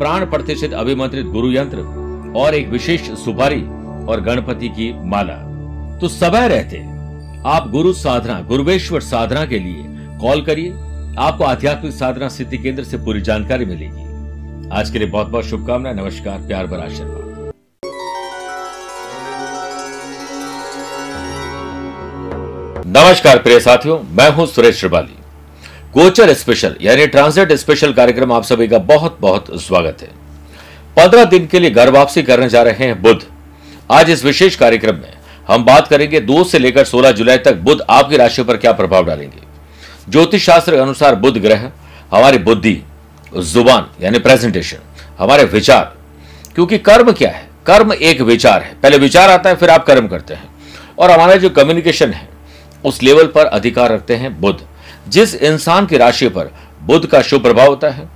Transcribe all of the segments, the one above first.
प्राण प्रतिष्ठित अभिमंत्रित गुरु यंत्र और एक विशेष सुपारी और गणपति की माला। तो समय रहते। आप गुरु साधना, गुरुवेश्वर साधना के लिए कॉल करिए। आपको आध्यात्मिक साधना सिद्धि केंद्र से पूरी जानकारी मिलेगी। आज के लिए बहुत बहुत शुभकामनाएँ। नमस्कार, प्यार भरा आशीर्वाद। नमस्कार, प्रिय साथियों। मैं हूँ सुरेश श्रिवाली। गोचर स्पेशल यानी ट्रांसिट स्पेशल कार्यक्रम आप सभी का बहुत बहुत स्वागत है। पंद्रह दिन के लिए घर वापसी करने जा रहे हैं बुद्ध आज इस विशेष कार्यक्रम में हम बात करेंगे दो से लेकर सोलह जुलाई तक बुद्ध आपकी राशि पर क्या प्रभाव डालेंगे। ज्योतिष शास्त्र के अनुसार बुद्ध ग्रह, हमारी बुद्धि, ज़ुबान, यानी प्रेजेंटेशन हमारे विचार, क्योंकि कर्म क्या है? कर्म एक विचार है। पहले विचार आता है, फिर आप कर्म करते हैं। और हमारा जो कम्युनिकेशन है, उस लेवल पर अधिकार रखते हैं बुध। जिस इंसान की राशि पर बुद्ध का शुभ प्रभाव होता है,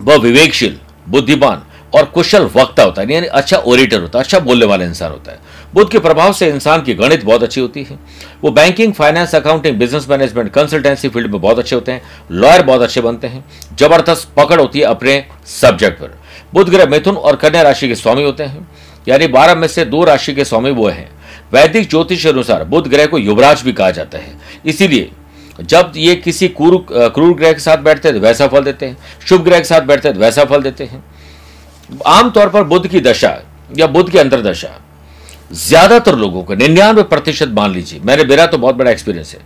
वह विवेकशील, बुद्धिमान और कुशल वक्ता होता है, यानी अच्छा ओरिटर होता है अच्छा बोलने वाला इंसान होता है। बुद्ध के प्रभाव से इंसान की गणित बहुत अच्छी होती है। वो banking finance accounting business management consultancy field में बहुत अच्छे होते हैं लॉयर बहुत अच्छे बनते हैं, ज़बरदस्त पकड़ होती है अपने सब्जेक्ट पर। बुद्ध ग्रह मिथुन और कन्या राशि के स्वामी होते हैं, यानी बारह में से दो राशि के स्वामी वो हैं। वैदिक ज्योतिष अनुसार बुद्ध ग्रह को युवराज भी कहा जाता है। इसीलिए जब ये किसी क्रूर क्रूर ग्रह के साथ बैठते हैं तो वैसा फल देते हैं। शुभ ग्रह के साथ बैठते हैं तो वैसा फल देते हैं। आमतौर पर बुद्ध की दशा या बुद्ध की अंतरदशा ज़्यादातर लोगों को, निन्यानवे प्रतिशत मान लीजिए मैंने मेरा तो बहुत बड़ा एक्सपीरियंस है।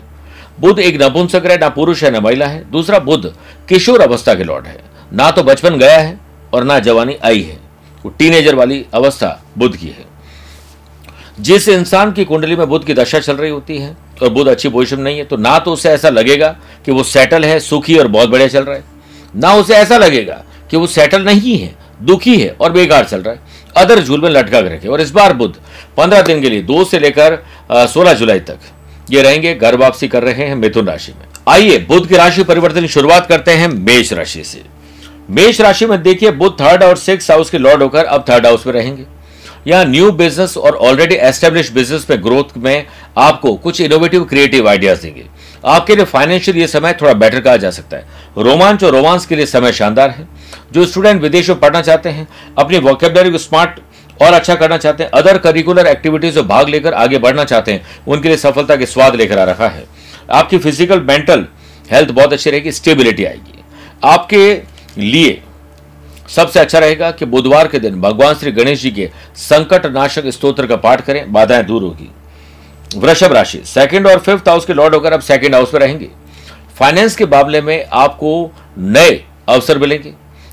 बुद्ध एक नपुंसक है, ना पुरुष है, ना महिला है। दूसरा, बुद्ध किशोर अवस्था के लॉर्ड है। ना तो बचपन गया है और ना जवानी आई है। वो टीनेजर वाली अवस्था बुद्ध की है। जिस इंसान की कुंडली में बुद्ध की दशा चल रही होती है और बुद्ध अच्छी पोजिशन नहीं है तो ना तो उसे ऐसा लगेगा कि वो सेटल है, सुखी और बहुत बढ़िया चल रहा है। ना उसे ऐसा लगेगा कि वो सेटल नहीं है, दुखी है और बेकार चल रहा है। अदर झूल में लटका कर रखे। और इस बार बुद्ध पंद्रह दिन के लिए, दो से लेकर सोलह जुलाई तक, ये रहेंगे, घर वापसी कर रहे हैं मिथुन राशि में। आइए, बुद्ध की राशि परिवर्तन की शुरुआत करते हैं मेष राशि से। मेष राशि में देखिए, बुद्ध थर्ड और सिक्स हाउस के लॉर्ड होकर अब थर्ड हाउस में रहेंगे। यहाँ न्यू बिज़नेस और ऑलरेडी एस्टेब्लिश बिज़नेस में ग्रोथ में आपको कुछ इनोवेटिव क्रिएटिव आइडियाज़ देंगे। आपके लिए फाइनेंशियल ये समय थोड़ा बेटर कहा जा सकता है। रोमांच और रोमांस के लिए समय शानदार है। जो स्टूडेंट विदेश में पढ़ना चाहते हैं, अपनी वोकेबलरी को स्मार्ट और अच्छा करना चाहते हैं अदर करिकुलर एक्टिविटीज़ में भाग लेकर आगे बढ़ना चाहते हैं, उनके लिए सफलता के स्वाद लेकर आ रखा है। आपकी फ़िज़िकल मेंटल हेल्थ बहुत अच्छी रहेगी स्टेबिलिटी आएगी। आपके लिए सबसे अच्छा रहेगा कि बुधवार के दिन भगवान श्री गणेश जी के संकट नाशक स्त्रोत्र का पाठ करें, बाधाएँ दूर होगी। वृषभ राशि सेकंड और फिफ्थ हाउस के लॉर्ड होकर अब सेकंड हाउस में रहेंगे। फाइनेंस के मामले में आपको नए अवसर मिलेंगे।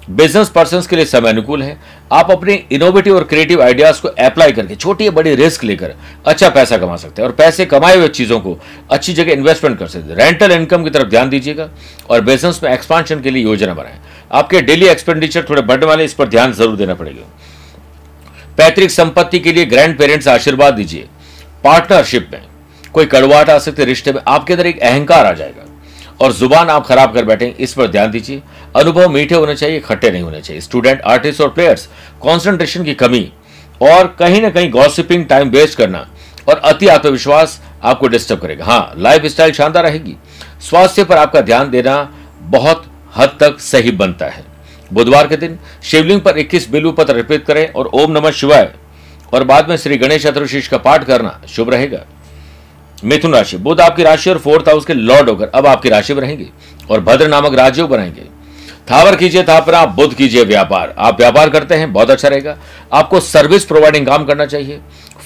बिज़नेस पर्सन के लिए समय अनुकूल है। आप अपने इनोवेटिव और क्रिएटिव आइडियाज़ को अप्लाई करके छोटी या बड़ी रिस्क लेकर अच्छा पैसा कमा सकते हैं और पैसे कमाए हुए चीज़ों को अच्छी जगह इन्वेस्टमेंट कर सकते हैं। रेंटल इनकम की तरफ़ ध्यान दीजिएगा और बिज़नेस में एक्सपांशन के लिए योजना बनाएँ। आपके डेली एक्सपेंडिचर थोड़े बढ़ने वाले इस पर ध्यान ज़रूर देना पड़ेगा। पैतृक संपत्ति के लिए ग्रैंड पेरेंट्स आशीर्वाद दीजिए। पार्टनरशिप में कोई कड़वाहट आ सकते रिश्ते में, आपके अंदर एक अहंकार आ जाएगा। और ज़ुबान आप खराब कर बैठे इस पर ध्यान दीजिए। अनुभव मीठे होने चाहिए, खट्टे नहीं होने चाहिए। स्टूडेंट, आर्टिस्ट और प्लेयर्स कॉन्सेंट्रेशन की कमी। और कहीं ना कहीं गॉसिपिंग टाइम वेस्ट करना और अति आत्मविश्वास आपको डिस्टर्ब करेगा। हाँ लाइफ स्टाइल शानदार रहेगी। स्वास्थ्य पर आपका ध्यान देना बहुत हद तक सही बनता है। बुधवार के दिन शिवलिंग पर 21 बिल्व पत्र अर्पित करें और ओम नमः शिवाय और बाद में श्री गणेश चतुर्शीष का पाठ करना शुभ रहेगा। मिथुन राशि, बुध आपकी राशि और फोर्थ हाउस के लॉर्ड होकर अब आपकी राशि में रहेंगे और भद्र नामक राज्यों बनाएँगे। थावर कीजिए थापरा बुद्ध कीजिए व्यापार। आप व्यापार करते हैं, बहुत अच्छा रहेगा। आपको सर्विस प्रोवाइडिंग काम करना चाहिए।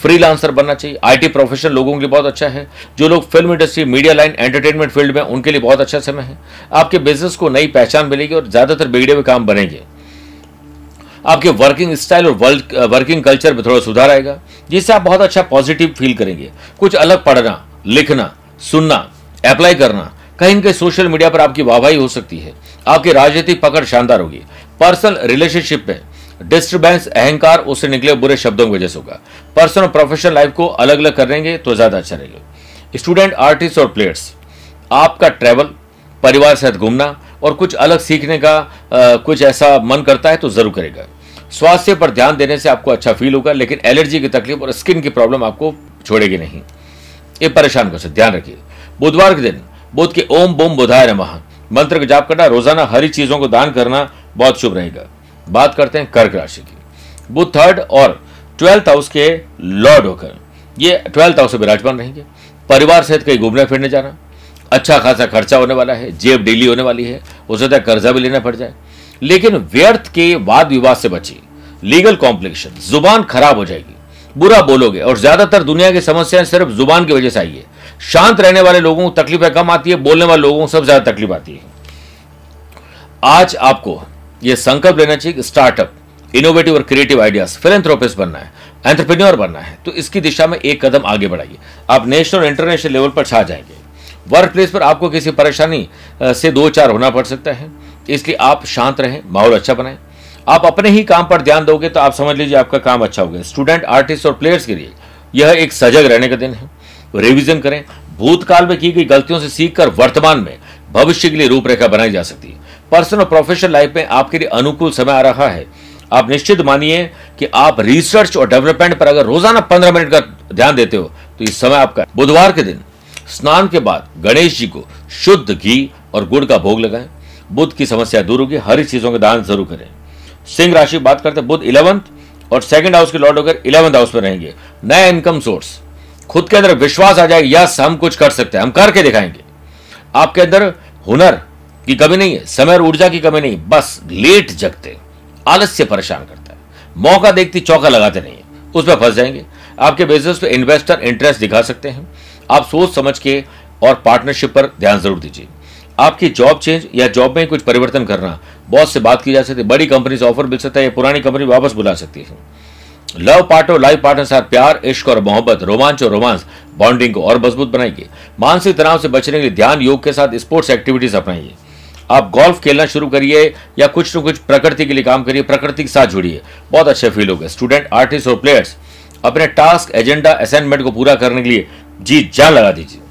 फ्रीलांसर बनना चाहिए। आईटी प्रोफेशनल लोगों के लिए बहुत अच्छा है। जो लोग film industry media line entertainment field में उनके लिए बहुत अच्छा समय है। आपके बिज़नेस को नई पहचान मिलेगी और ज़्यादातर बिगड़े हुए काम बनेंगे। आपके वर्किंग स्टाइल और वर्किंग कल्चर में थोड़ा सुधार आएगा। जिससे आप बहुत अच्छा पॉजिटिव फील करेंगे। कुछ अलग पढ़ना, लिखना, सुनना अप्लाई करना, कहीं कहीं सोशल मीडिया पर आपकी वाहवाही हो सकती है। आपकी राजनीतिक पकड़ शानदार होगी। पर्सनल रिलेशनशिप में डिस्टर्बेंस अहंकार उससे निकले बुरे शब्दों की वजह से होगा। पर्सनल प्रोफेशनल लाइफ को अलग अलग करेंगे तो ज़्यादा अच्छा रहेगा। स्टूडेंट आर्टिस्ट और प्लेयर्स आपका ट्रैवल परिवार साथ घूमना और कुछ अलग सीखने का आ, कुछ ऐसा मन करता है तो ज़रूर करेगा। स्वास्थ्य पर ध्यान देने से आपको अच्छा फील होगा लेकिन एलर्जी की तकलीफ़ और स्किन की प्रॉब्लम आपको छोड़ेगी नहीं। ये परेशान कर सकते ध्यान रखिए। बुधवार के दिन बुद्ध के ओम बोम बुधाय नमः। मंत्र का जाप करना रोज़ाना हरी चीज़ों को दान करना बहुत शुभ रहेगा। बात करते हैं कर्क राशि की। बुध थर्ड और ट्वेल्थ हाउस के लॉर्ड होकर। ये ट्वेल्थ हाउस से विराजमान रहेंगे। परिवार सहित कहीं घूमने फिरने जाना। अच्छा खासा खर्चा होने वाला है, जेब डेली होने वाली है सकता है कर्जा भी लेना पड़ जाए। लेकिन व्यर्थ के वाद विवाद से बची लीगल कॉम्प्लिकेशन, ज़ुबान खराब हो जाएगी। बुरा बोलोगे और ज़्यादातर दुनिया की समस्याएँ सिर्फ़ ज़ुबान की वजह से आई है। शांत रहने वाले लोगों को तकलीफें कम आती है, बोलने वाले लोगों को सब ज़्यादा तकलीफ़ आती है। आज आपको यह संकल्प लेना चाहिए स्टार्टअप इनोवेटिव और क्रिएटिव आइडियाज़ फिलेंथ्रोपिस्ट बनना है एंटरप्रेन्योर बनना है। तो इसकी दिशा में एक कदम आगे बढ़ाइए। आप नेशनल और इंटरनेशनल लेवल पर छा जाएँगे। वर्क प्लेस पर आपको किसी परेशानी से दो चार होना पड़ सकता है। इसलिए आप शांत रहें, माहौल अच्छा बनाएँ। आप अपने ही काम पर ध्यान दोगे तो आप समझ लीजिए आपका काम अच्छा होगा स्टूडेंट आर्टिस्ट और प्लेयर्स के लिए यह एक सजग रहने का दिन है। रिविजन करें। भूतकाल में की गई गलतियों से सीखकर वर्तमान में भविष्य के लिए रूपरेखा बनाई जा सकती है। पर्सनल और प्रोफेशनल लाइफ में आपके लिए अनुकूल समय आ रहा है। आप निश्चित मानिए कि आप रिसर्च और डेवलपमेंट पर अगर रोज़ाना पंद्रह मिनट का ध्यान देते हो तो इस समय आपका बुधवार के दिन स्नान के बाद गणेश जी को शुद्ध घी और गुड़ का भोग लगाएँ। बुद्ध की समस्या दूर होगी, हरी चीज़ों का दान ज़रूर करें। सिंह राशि बात करते हैं बुद्ध इलेवंथ और सेकंड हाउस के लॉर्ड होकर इलेवंथ हाउस में रहेंगे। नया इनकम सोर्स खुद के अंदर विश्वास आ जाएगा यस हम कुछ कर सकते हैं, हम करके दिखाएँगे। आपके अंदर हुनर की कमी नहीं है, समय और ऊर्जा की कमी नहीं, बस लेट जगते, आलस्य परेशान करता है। मौका देखती चौका लगाते नहीं है उसमें फंस जाएँगे। आपके बिज़नेस पे इन्वेस्टर इंटरेस्ट दिखा सकते हैं। आप सोच समझ के और पार्टनरशिप पर ध्यान ज़रूर दीजिए। आपकी जॉब चेंज या जॉब में कुछ परिवर्तन करना बहुत से बात की जा सकती है, बड़ी कंपनी से ऑफ़र मिल सकता है या पुरानी कंपनी वापस बुला सकती है। लव पार्टनर लाइफ पार्टनर साथ प्यार, इश्क और मोहब्बत, रोमांच और रोमांस बॉन्डिंग को और मज़बूत बनाएँगे। मानसिक तनाव से बचने के लिए ध्यान योग के साथ स्पोर्ट्स एक्टिविटीज़ अपनाइए। आप गोल्फ खेलना शुरू करिए या कुछ न कुछ प्रकृति के लिए काम करिए, प्रकृति के साथ जुड़िए। बहुत अच्छे फील होगा स्टूडेंट आर्टिस्ट और प्लेयर्स अपने टास्क एजेंडा असाइनमेंट को पूरा करने के लिए जी जान लगा दीजिए।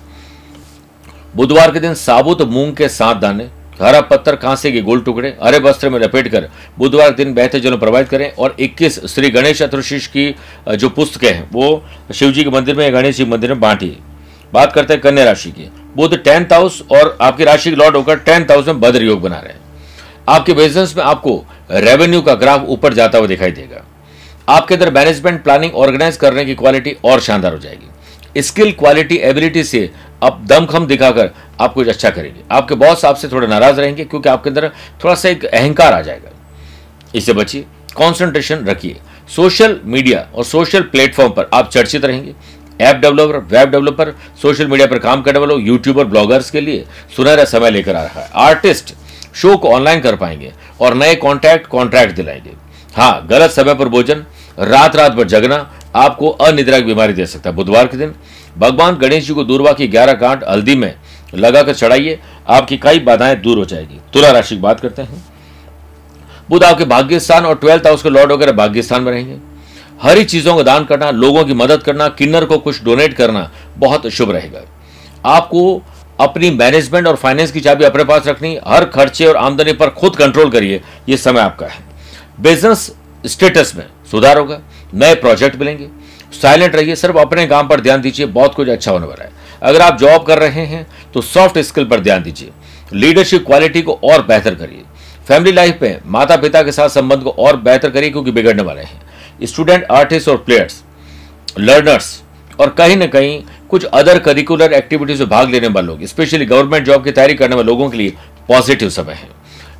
बुधवार के दिन साबुत मूंग के साथ दाने, हरा पत्थर कांसे के गोल टुकड़े, हरे वस्त्र में लपेट कर बुधवार दिन बहते जल प्रवाहित करें और 21 श्री गणेश चतुर्शीष की जो पुस्तकें हैं, वो शिव जी के मंदिर में गणेश जी मंदिर में बांटिए। बात करते हैं कन्या राशि की। बुध टेंथ हाउस और आपकी राशि के लॉर्ड होकर टेंथ हाउस में भद्र योग बना रहे हैं। आपके बिज़नेस में आपको रेवेन्यू का ग्राफ ऊपर जाता हुआ दिखाई देगा। आपके अंदर मैनेजमेंट प्लानिंग ऑर्गेनाइज करने की क्वालिटी और शानदार हो जाएगी। स्किल क्वालिटी एबिलिटी से आप दमखम दिखाकर आप कुछ अच्छा करेंगे। आपके बॉस आपसे थोड़े नाराज़ रहेंगे क्योंकि आपके अंदर थोड़ा सा एक अहंकार आ जाएगा। इससे बचिए कॉन्सेंट्रेशन रखिए। सोशल मीडिया और सोशल प्लेटफॉर्म पर आप चर्चित रहेंगे। App developer web developer social media पर काम करने वालों यूट्यूबर ब्लॉगर्स के लिए सुनहरा समय लेकर आ रहा है। आर्टिस्ट शो को ऑनलाइन कर पाएँगे और नए कॉन्टैक्ट कॉन्ट्रैक्ट दिलाएँगे। हाँ गलत समय पर भोजन रात रात पर जगना आपको अनिद्रा की बीमारी दे सकता है। बुधवार के दिन भगवान गणेश जी को दूरवा की ग्यारह गांठ हल्दी में लगाकर चढ़ाइए, आपकी कई बाधाएँ दूर हो जाएगी। तुला राशि की बात करते हैं। बुध आपके भाग्यस्थान और ट्वेल्थ हाउस के लॉर्ड वगैरह भाग्यस्थान में रहेंगे। हरी चीज़ों का दान करना, लोगों की मदद करना, किन्नर को कुछ डोनेट करना बहुत शुभ रहेगा। आपको अपनी मैनेजमेंट और फाइनेंस की चाबी अपने पास रखनी, हर खर्चे और आमदनी पर खुद कंट्रोल करिए यह समय आपका है। बिज़नेस स्टेटस में सुधार होगा, नए प्रोजेक्ट मिलेंगे। साइलेंट रहिए, सिर्फ़ अपने काम पर ध्यान दीजिए, बहुत कुछ अच्छा होने वाला है। अगर आप जॉब कर रहे हैं तो सॉफ्ट स्किल पर ध्यान दीजिए। लीडरशिप क्वालिटी को और बेहतर करिए। फैमिली लाइफ में माता पिता के साथ संबंध को और बेहतर करिए, क्योंकि बिगड़ने वाले हैं। स्टूडेंट आर्टिस्ट और प्लेयर्स लर्नर्स और कहीं ना कहीं कुछ अदर करिकुलर एक्टिविटीज़ में भाग लेने वाले लोग स्पेशली गवर्नमेंट जॉब की तैयारी करने वाले लोगों के लिए पॉजिटिव समय है।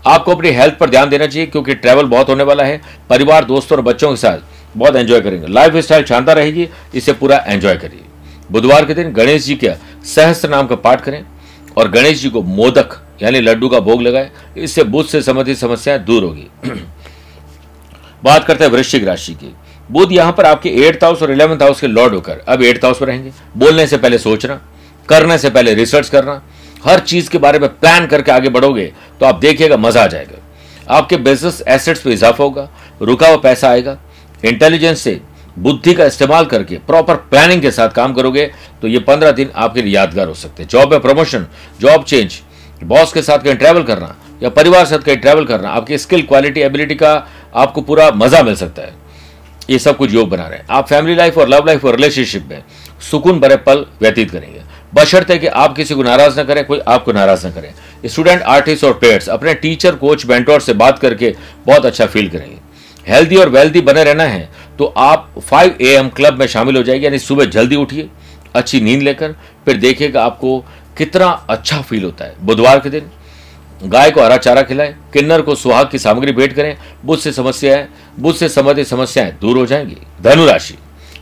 आपको अपनी हेल्थ पर ध्यान देना चाहिए क्योंकि ट्रैवल बहुत होने वाला है। परिवार, दोस्तों और बच्चों के साथ बहुत एंजॉय करेंगे। लाइफ स्टाइल शानदार रहेगी, इसे पूरा एंजॉय करिए। बुधवार के दिन गणेश जी का सहस्त्र नाम का पाठ करें और गणेश जी को मोदक, यानी लड्डू का भोग लगाए। इससे बुद्ध से संबंधित समस्याएँ दूर होगी। बात करते हैं वृश्चिक राशि की। बुध यहाँ पर आपके एट्थ हाउस और इलेवंथ हाउस के लॉर्ड होकर, अब एट्थ हाउस पर रहेंगे। बोलने से पहले सोचना, करने से पहले रिसर्च करना, हर चीज़ के बारे में प्लान करके आगे बढ़ोगे तो आप देखिएगा मज़ा आ जाएगा। आपके बिज़नेस एसेट्स पे इजाफा होगा, रुका हुआ पैसा आएगा इंटेलिजेंस से बुद्धि का इस्तेमाल करके प्रॉपर प्लानिंग के साथ काम करोगे तो ये पंद्रह दिन आपके लिए यादगार हो सकते हैं। जॉब में प्रमोशन जॉब चेंज बॉस के साथ कहीं ट्रैवल करना या परिवार के साथ कहीं ट्रैवल करना, आपकी स्किल क्वालिटी एबिलिटी का आपको पूरा मज़ा मिल सकता है। ये सब कुछ योग बना रहे हैं। आप फैमिली लाइफ और लव लाइफ और रिलेशनशिप में सुकून भरे पल व्यतीत करेंगे। बशर्त है कि आप किसी को नाराज़ ना करें, कोई आपको नाराज़ ना करें। स्टूडेंट आर्टिस्ट और प्लेयर्स अपने टीचर कोच बेंटोर से बात करके बहुत अच्छा फील करेंगे। हेल्दी और वेल्दी बने रहना है तो आप 5 एम क्लब में शामिल हो जाएगी यानी सुबह जल्दी उठिए, अच्छी नींद लेकर, फिर देखिएगा आपको कितना अच्छा फील होता है। बुधवार के दिन गाय को हरा चारा खिलाएँ, किन्नर को सुहाग की सामग्री भेंट करें। बुद्ध से समस्याएँ बुद्ध से संबंधित समस्याएँ दूर हो जाएँगी। धनुराशि।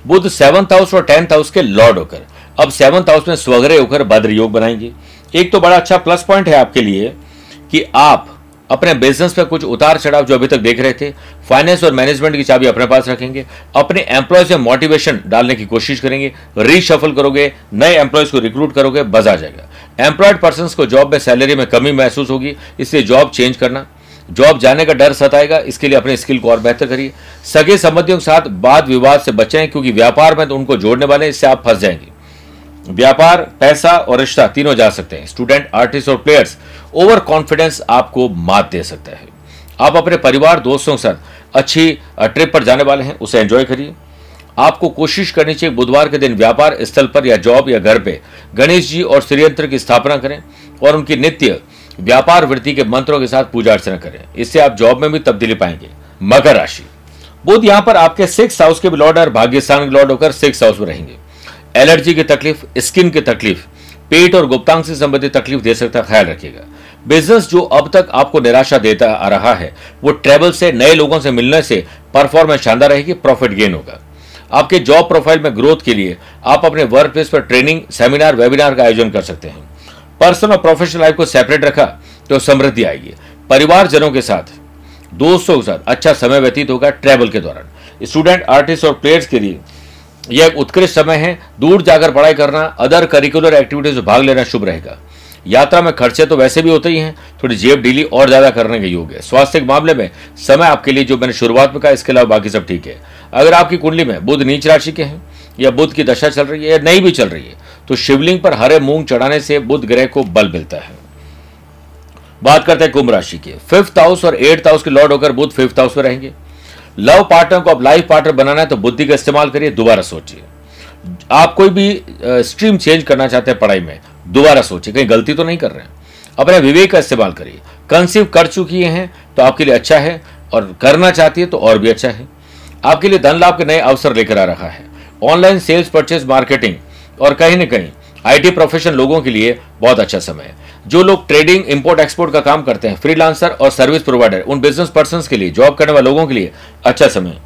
बुद्ध सेवंथ हाउस और टेंथ हाउस के लॉर्ड होकर, अब सेवंथ हाउस में स्वग्रह होकर भद्र योग बनाएँगे। एक तो बड़ा अच्छा प्लस पॉइंट है आपके लिए कि आप अपने बिज़नेस में कुछ उतार चढ़ाव जो अभी तक देख रहे थे फाइनेंस और मैनेजमेंट की चाबी अपने पास रखेंगे, अपने एम्प्लॉयज़ में मोटिवेशन डालने की कोशिश करेंगे रीशफल करोगे, नए एम्प्लॉयज़ को रिक्रूट करोगे, बज आ जाएगा। एम्प्लॉयड पर्सन को जॉब में सैलरी में कमी महसूस होगी इसलिए जॉब चेंज करना। जॉब जाने का डर सताएगा, इसके लिए अपने स्किल को और बेहतर करिए। सगे संबंधियों के साथ वाद विवाद से बचें, क्योंकि व्यापार में तो उनको जोड़ने वाले इससे आप फंस जाएँगे। व्यापार, पैसा और रिश्ता तीनों जा सकते हैं। स्टूडेंट, आर्टिस्ट और प्लेयर्स ओवर कॉन्फिडेंस आपको मात दे सकता है। आप अपने परिवार, दोस्तों के साथ अच्छी ट्रिप पर जाने वाले हैं, उसे एंजॉय करिए। आपको कोशिश करनी चाहिए बुधवार के दिन व्यापार स्थल पर या जॉब या घर पे गणेश जी और श्रीयंत्र की स्थापना करें और उनकी नित्य व्यापार वृद्धि के मंत्रों के साथ पूजा अर्चना करें। इससे आप जॉब में भी तब्दीली पाएँगे। मकर राशि। बुध यहाँ पर आपके सिक्स हाउस के लॉर्ड और भाग्यस्थान के लॉर्ड होकर सिक्स हाउस में रहेंगे। एलर्जी की तकलीफ़, स्किन की तकलीफ़, पेट और गुप्तांग से संबंधित तकलीफ़ दे सकता ख्याल रखिएगा। बिज़नेस जो अब तक आपको निराशा देता आ रहा है, वो ट्रेवल से, नए लोगों से मिलने से परफॉर्मेंस शानदार रहेगी, प्रॉफिट गेन होगा। आपके जॉब प्रोफ़ाइल में ग्रोथ के लिए आप अपने वर्क प्लेस पर ट्रेनिंग, सेमिनार, वेबिनार का आयोजन कर सकते हैं। पर्सनल और प्रोफेशनल लाइफ को सेपरेट रखा तो समृद्धि आएगी। परिवारजनों के साथ, दोस्तों के साथ अच्छा समय व्यतीत होगा ट्रेवल के दौरान। स्टूडेंट, आर्टिस्ट और प्लेयर्स के लिए यह एक उत्कृष्ट समय है। दूर जाकर पढ़ाई करना अदर करिकुलर एक्टिविटीज़ में भाग लेना शुभ रहेगा। यात्रा में खर्चे तो वैसे भी होते ही हैं, थोड़ी जेब डीली और ज़्यादा करने के योग है। स्वास्थ्य के मामले में समय आपके लिए जो मैंने शुरुआत में कहा, इसके अलावा बाकी सब ठीक है। अगर आपकी कुंडली में बुद्ध नीच राशि के हैं, या बुद्ध की दशा चल रही है, या नहीं भी चल रही है तो शिवलिंग पर हरे मूंग चढ़ाने से बुद्ध ग्रह को बल मिलता है। बात करते हैं कुंभ राशि के। फिफ्थ हाउस और एट्थ हाउस के लॉर्ड होकर बुद्ध फिफ्थ हाउस में रहेंगे। लव पार्टनर को अब लाइफ पार्टनर बनाना है तो बुद्धि का इस्तेमाल करिए, दोबारा सोचिए। आप कोई भी स्ट्रीम चेंज करना चाहते हैं पढ़ाई में, दोबारा सोचिए, कहीं गलती तो नहीं कर रहे हैं। अपने विवेक का इस्तेमाल करिए। कंसीव कर चुकी हैं तो आपके लिए अच्छा है, और करना चाहती है तो और भी अच्छा है। आपके लिए धन लाभ के नए अवसर लेकर आ रहा है। ऑनलाइन सेल्स परचेज मार्केटिंग और कहीं ना कहीं आईटी प्रोफेशन लोगों के लिए बहुत अच्छा समय है। जो लोग ट्रेडिंग इंपोर्ट एक्सपोर्ट का काम करते हैं फ्रीलांसर और सर्विस प्रोवाइडर उन बिज़नेस पर्सन के लिए जॉब करने वाले लोगों के लिए अच्छा समय।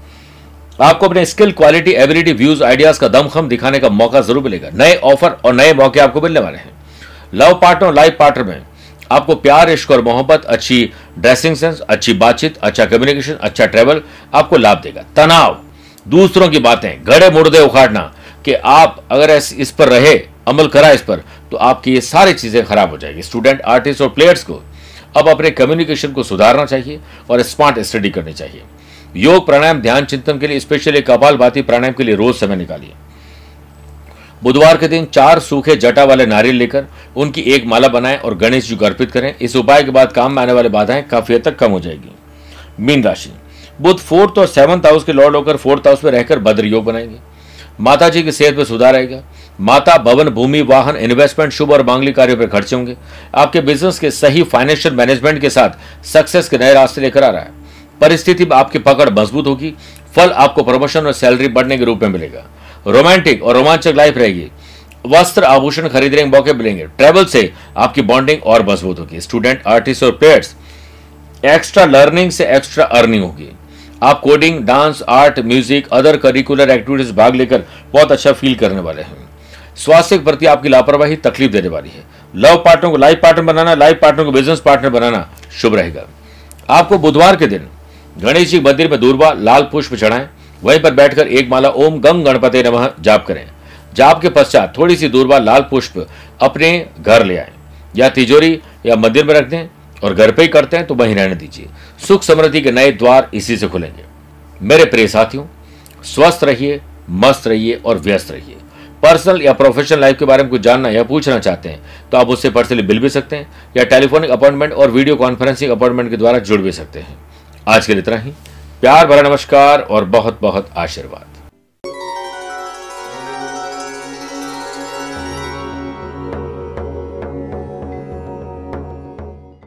आपको अपने skill quality ability views ideas का दमखम दिखाने का मौका ज़रूर मिलेगा। नए ऑफ़र और नए मौके आपको मिलने वाले हैं। लव पार्टनर लाइफ पार्टनर में आपको प्यार, इश्क और मोहब्बत, अच्छी ड्रेसिंग सेंस अच्छी बातचीत अच्छा कम्युनिकेशन अच्छा ट्रेवल आपको लाभ देगा। तनाव, दूसरों की बातें, गड़े मुर्दे उखाड़ना कि आप अगर इस पर रहे, अमल करा इस पर तो आपकी ये सारी चीज़ें खराब हो जाएगी। स्टूडेंट आर्टिस्ट और प्लेयर्स को अब अपने कम्युनिकेशन को सुधारना चाहिए और स्मार्ट स्टडी करनी चाहिए। योग, प्राणायाम, ध्यान, चिंतन के लिए स्पेशली कपाल भाती प्राणायाम के लिए रोज समय निकालिए। बुधवार के दिन चार सूखे जटा वाले नारियल लेकर उनकी एक माला बनाएँ और गणेश जी को अर्पित करें। इस उपाय के बाद काम में आने वाली बाधाएँ काफ़ी हद तक कम हो जाएगी। मीन राशि। बुध फोर्थ और सेवंथ हाउस के लॉर्ड होकर फोर्थ हाउस में रहकर भद्र योग बनाएँगे। माता जी की सेहत में सुधार आएगा। माता भवन भूमि वाहन इन्वेस्टमेंट शुभ और मांगलिक कार्यों पर खर्चे होंगे। आपके बिज़नेस के सही फाइनेंशियल मैनेजमेंट के साथ सक्सेस के नए रास्ते लेकर आ रहा है। परिस्थिति में आपकी पकड़ मज़बूत होगी। फल आपको प्रमोशन और सैलरी बढ़ने के रूप में मिलेगा। रोमांटिक और रोमांचक लाइफ रहेगी। वस्त्र आभूषण खरीदने के मौके मिलेंगे। ट्रेवल से आपकी बॉन्डिंग और मज़बूत होगी। स्टूडेंट आर्टिस्ट और प्लेयर्स एक्स्ट्रा लर्निंग से एक्स्ट्रा अर्निंग होगी। आप coding dance art music other curricular activities भाग लेकर बहुत अच्छा फील करने वाले हैं। स्वास्थ्य के प्रति आपकी लापरवाही तकलीफ़ देने वाली है। लव पार्टनर को लाइफ पार्टनर बनाना, लाइफ पार्टनर को बिज़नेस पार्टनर बनाना शुभ रहेगा। आपको बुधवार के दिन गणेश जी मंदिर में दूरबा लाल पुष्प चढ़ाएँ। वहीं पर बैठकर एक माला, ओम गंग गणपति नमः, जाप करें। जाप के पश्चात थोड़ी सी दूरबा लाल पुष्प अपने घर ले आए। या तिजोरी या मंदिर में रख दें और घर पे ही करते हैं तो वहीं रहने दीजिए। सुख समृद्धि के नए द्वार इसी से खुलेंगे। मेरे प्रिय साथियों, स्वस्थ रहिए, मस्त रहिए और व्यस्त रहिए। पर्सनल या प्रोफेशनल लाइफ के बारे में कुछ जानना या पूछना चाहते हैं तो आप उससे पर्सनली मिल भी सकते हैं या टेलीफोनिक अपॉइंटमेंट और वीडियो कॉन्फ्रेंसिंग अपॉइंटमेंट के द्वारा जुड़ भी सकते हैं। आज के लिए इतना ही। प्यार भरा नमस्कार और बहुत बहुत आशीर्वाद।